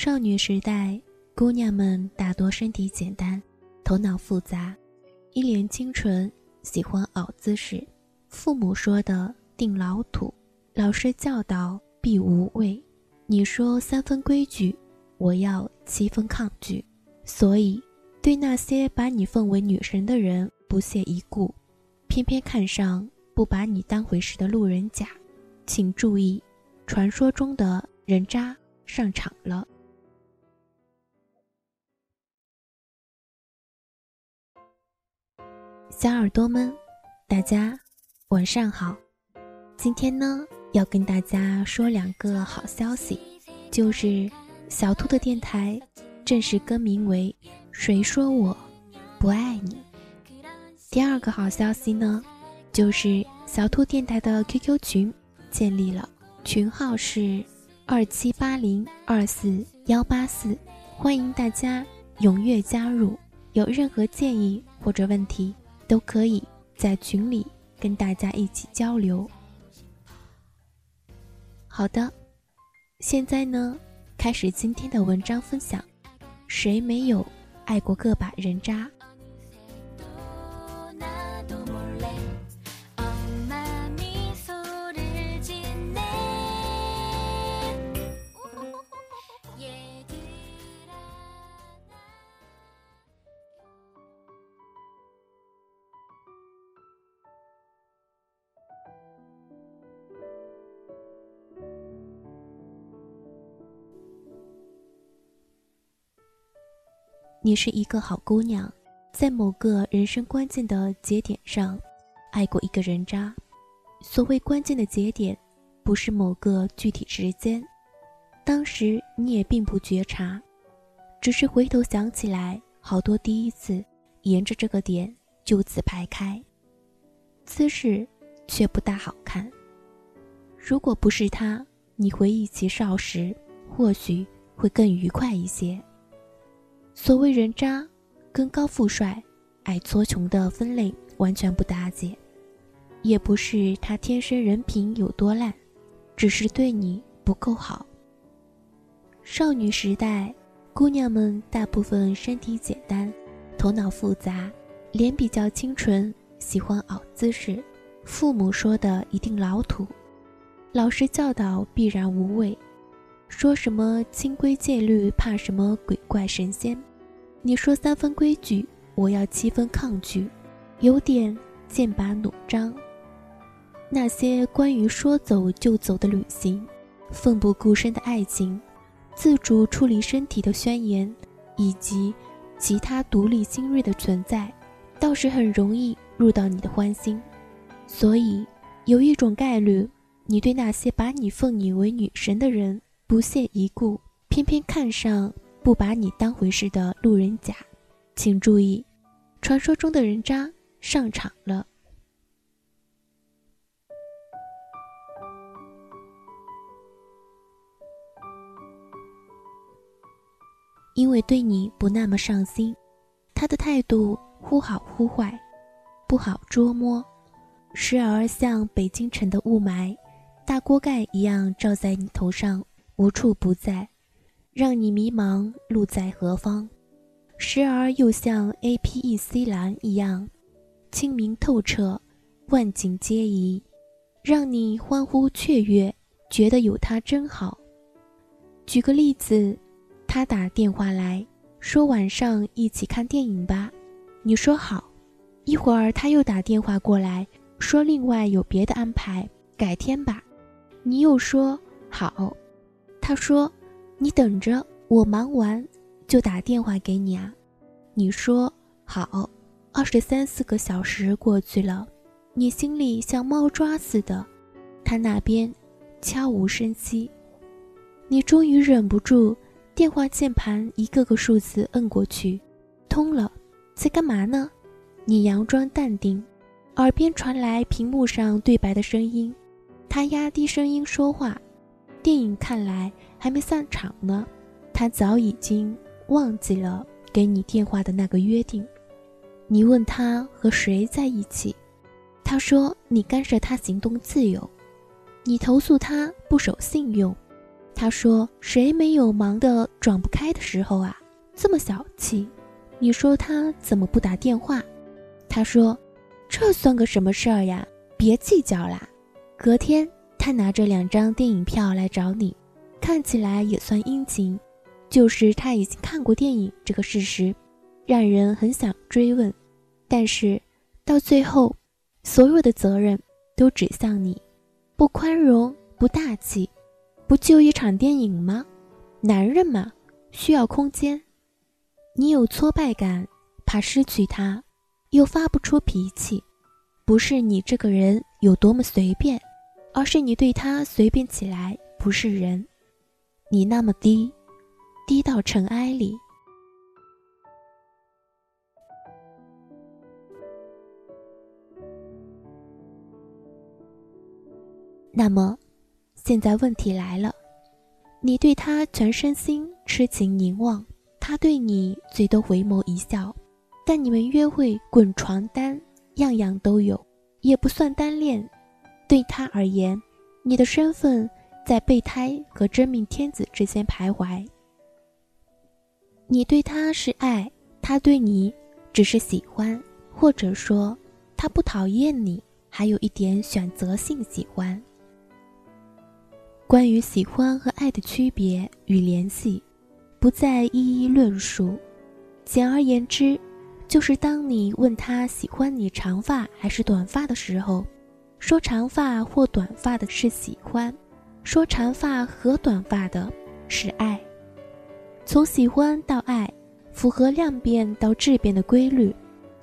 少女时代，姑娘们大多身体简单，头脑复杂，一脸清纯，喜欢熬姿势。父母说的定老土，老师教导必无畏。你说三分规矩，我要七分抗拒。所以，对那些把你奉为女神的人不屑一顾，偏偏看上不把你当回事的路人甲，请注意，传说中的人渣上场了。小耳朵们，大家。晚上好，今天呢要跟大家说两个好消息，就是小兔的电台正式更名为“谁说我不爱你”。第二个好消息呢，就是小兔电台的 QQ 群建立了，群号是二七八零二四幺八四，欢迎大家踊跃加入，有任何建议或者问题都可以在群里。跟大家一起交流。好的，现在呢，开始今天的文章分享。谁没有爱过个把人渣？你是一个好姑娘，在某个人生关键的节点上，爱过一个人渣。所谓关键的节点，不是某个具体时间，当时你也并不觉察，只是回头想起来，好多第一次沿着这个点就此排开，姿势却不大好看。如果不是他，你回忆起少时，或许会更愉快一些。所谓人渣，跟高富帅、矮矬穷的分类完全不搭界，也不是他天生人品有多烂，只是对你不够好。少女时代，姑娘们大部分身体简单，头脑复杂，脸比较清纯，喜欢熬姿势。父母说的一定老土，老师教导必然无味。说什么清规戒律，怕什么鬼怪神仙？你说三分规矩，我要七分抗拒，有点剑拔弩张。那些关于说走就走的旅行，奋不顾身的爱情，自主处理身体的宣言，以及其他独立新锐的存在，倒是很容易入到你的欢心。所以，有一种概率，你对那些把你奉你为女神的人。不屑一顾，偏偏看上不把你当回事的路人甲，请注意，传说中的人渣上场了。因为对你不那么上心，他的态度忽好忽坏，不好捉摸，时而像北京城的雾霾，大锅盖一样罩在你头上。无处不在，让你迷茫路在何方；时而又像 A P E C 蓝一样，清明透彻，万景皆宜，让你欢呼雀跃，觉得有他真好。举个例子，他打电话来说晚上一起看电影吧，你说好。一会儿他又打电话过来说另外有别的安排，改天吧，你又说好。他说：“你等着，我忙完就打电话给你啊。”你说好。二十三四个小时过去了，你心里像猫抓似的。他那边悄无声息，你终于忍不住，电话键盘一个个数字摁过去，通了。在干嘛呢？你佯装淡定，耳边传来屏幕上对白的声音。他压低声音说话。电影看来还没散场呢，他早已经忘记了给你电话的那个约定。你问他和谁在一起，他说你干涉他行动自由。你投诉他不守信用，他说：“谁没有忙得转不开的时候啊？这么小气。”你说他怎么不打电话？他说：“这算个什么事儿呀？别计较啦。”隔天，他拿着两张电影票来找你，看起来也算殷勤。就是他已经看过电影这个事实，让人很想追问。但是到最后，所有的责任都指向你，不宽容，不大气，不就一场电影吗？男人嘛，需要空间。你有挫败感，怕失去他，又发不出脾气。不是你这个人有多么随便。而是你对他随便起来不是人，你那么低，低到尘埃里。那么，现在问题来了，你对他全身心痴情凝望，他对你最多回眸一笑，但你们约会、滚床单，样样都有，也不算单恋。对他而言，你的身份在备胎和真命天子之间徘徊。你对他是爱，他对你只是喜欢，或者说他不讨厌你，还有一点选择性喜欢。关于喜欢和爱的区别与联系，不再一一论述。简而言之，就是当你问他喜欢你长发还是短发的时候。说长发或短发的是喜欢，说长发和短发的是爱。从喜欢到爱，符合量变到质变的规律。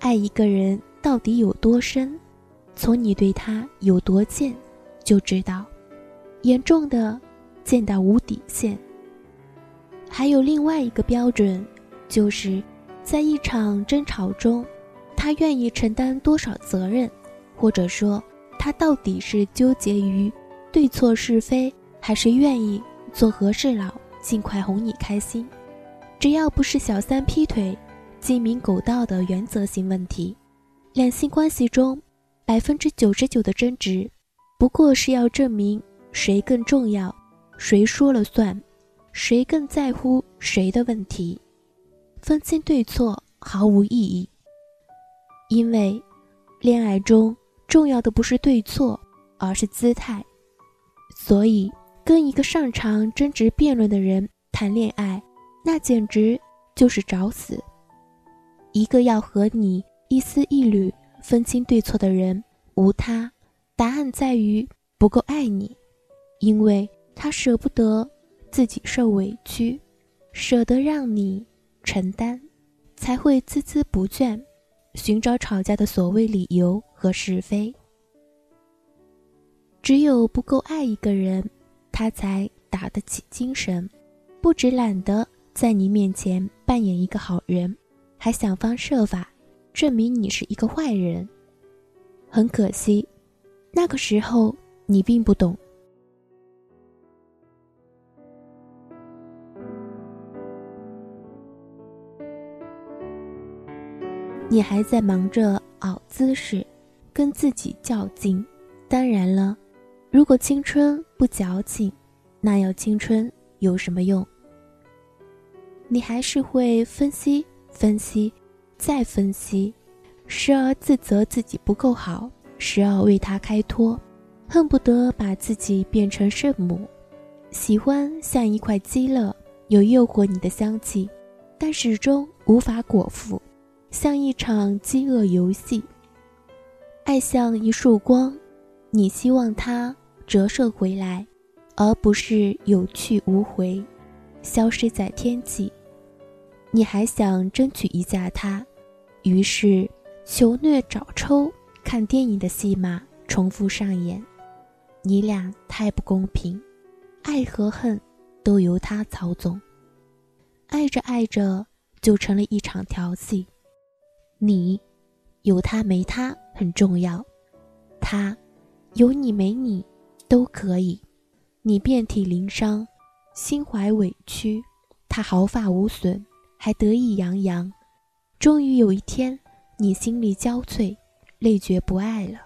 爱一个人到底有多深，从你对他有多贱就知道。严重的，贱到无底线。还有另外一个标准，就是在一场争吵中，他愿意承担多少责任，或者说。他到底是纠结于对错是非，还是愿意做和事佬，尽快哄你开心？只要不是小三劈腿、鸡鸣狗盗的原则性问题，两性关系中百分之九十九的争执，不过是要证明谁更重要，谁说了算，谁更在乎谁的问题。分清对错毫无意义，因为恋爱中。重要的不是对错，而是姿态。所以，跟一个擅长争执辩论的人谈恋爱，那简直就是找死。一个要和你一丝一缕分清对错的人，无他，答案在于不够爱你，因为他舍不得自己受委屈，舍得让你承担，才会孜孜不倦。寻找吵架的所谓理由和是非，只有不够爱一个人，他才打得起精神，不止懒得在你面前扮演一个好人，还想方设法证明你是一个坏人。很可惜，那个时候你并不懂。你还在忙着熬姿势，跟自己较劲。当然了，如果青春不矫情，那要青春有什么用？你还是会分析、分析、再分析，时而自责自己不够好，时而为他开脱，恨不得把自己变成圣母。喜欢像一块鸡肋，有诱惑你的香气，但始终无法果腹。像一场饥饿游戏，爱像一束光，你希望它折射回来，而不是有去无回，消失在天际。你还想争取一下它，于是求虐找抽，看电影的戏码重复上演。你俩太不公平，爱和恨都由他操纵，爱着爱着就成了一场调戏。你有他没他很重要。他有你没你都可以。你遍体鳞伤心怀委屈他毫发无损还得意洋洋。终于有一天你心力交瘁累觉不爱了。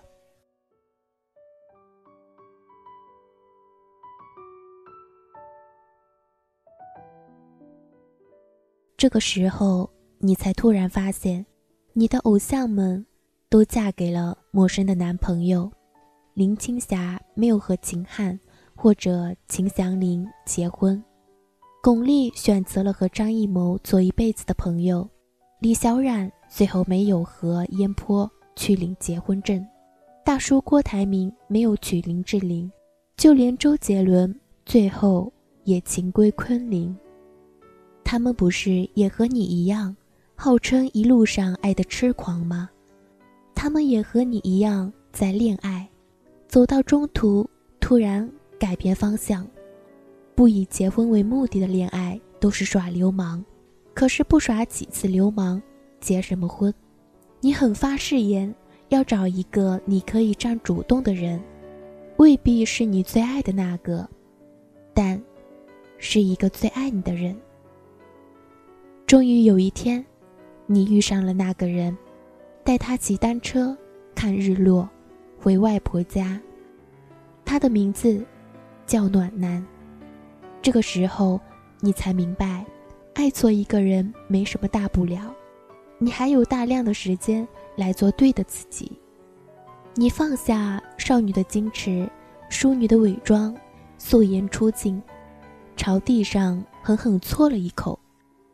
这个时候你才突然发现你的偶像们都嫁给了陌生的男朋友。林青霞没有和秦汉或者秦祥林结婚，巩俐选择了和张艺谋做一辈子的朋友，李小冉最后没有和燕坡去领结婚证，大叔郭台铭没有娶林志玲，就连周杰伦最后也情归昆凌。他们不是也和你一样，号称一路上爱的痴狂吗？他们也和你一样在恋爱，走到中途突然改变方向。不以结婚为目的的恋爱都是耍流氓，可是不耍几次流氓，结什么婚？你很发誓言要找一个你可以占主动的人，未必是你最爱的那个，但是一个最爱你的人。终于有一天，你遇上了那个人，带他骑单车看日落，回外婆家。他的名字叫暖男。这个时候，你才明白，爱错一个人没什么大不了，你还有大量的时间来做对的自己。你放下少女的矜持，淑女的伪装，素颜出镜，朝地上狠狠啐了一口。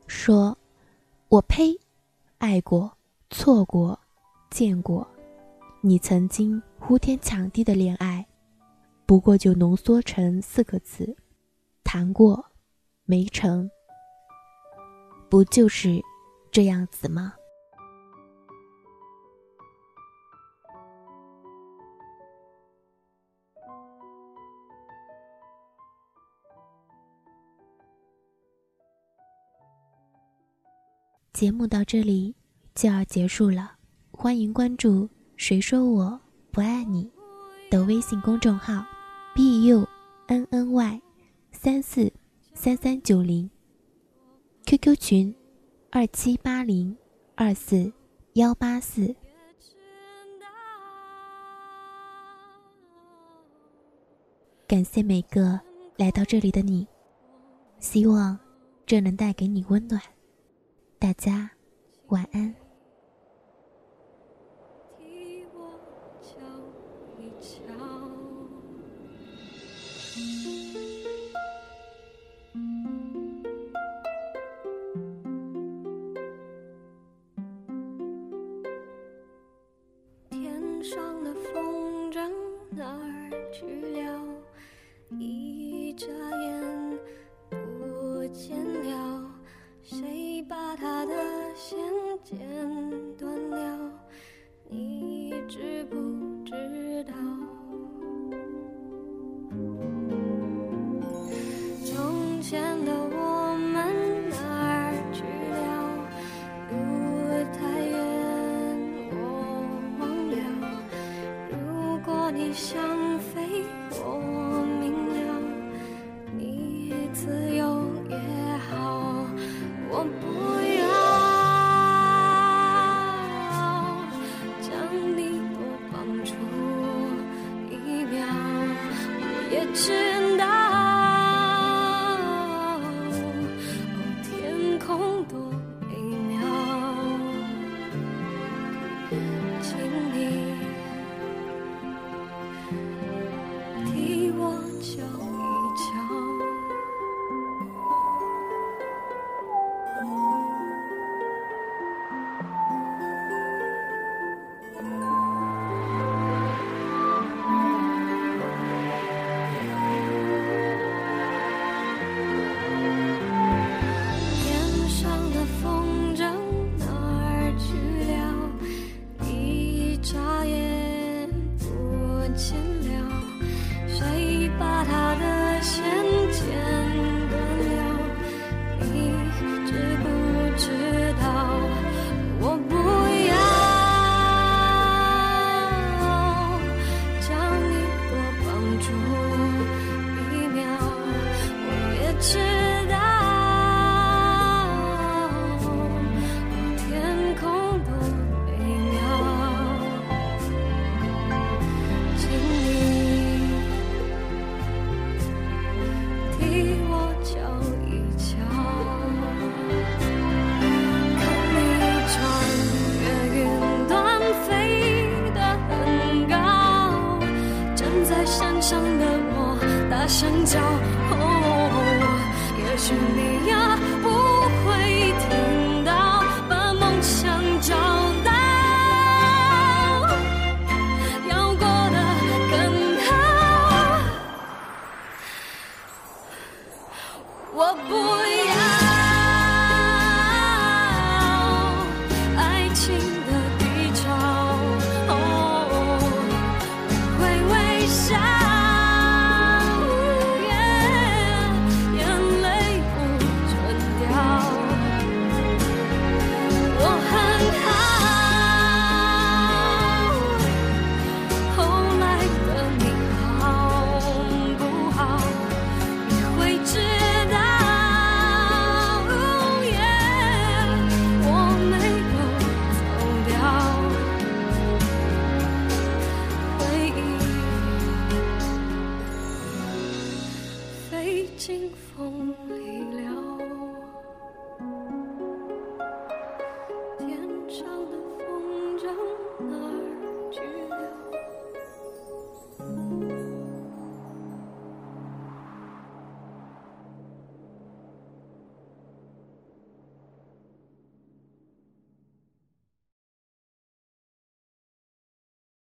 说：“我呸！爱过，错过，见过，你曾经呼天抢地的恋爱，不过就浓缩成四个字：谈过，没成。不就是这样子吗？”节目到这里就要结束了，欢迎关注“谁说我不爱你”的微信公众号，b u n n y 三四三三九零，QQ 群二七八零二四幺八四。感谢每个来到这里的你，希望这能带给你温暖。大家晚安。大声叫。也许你呀不会听到，把梦想找到，要过得更好。我不。要爱情的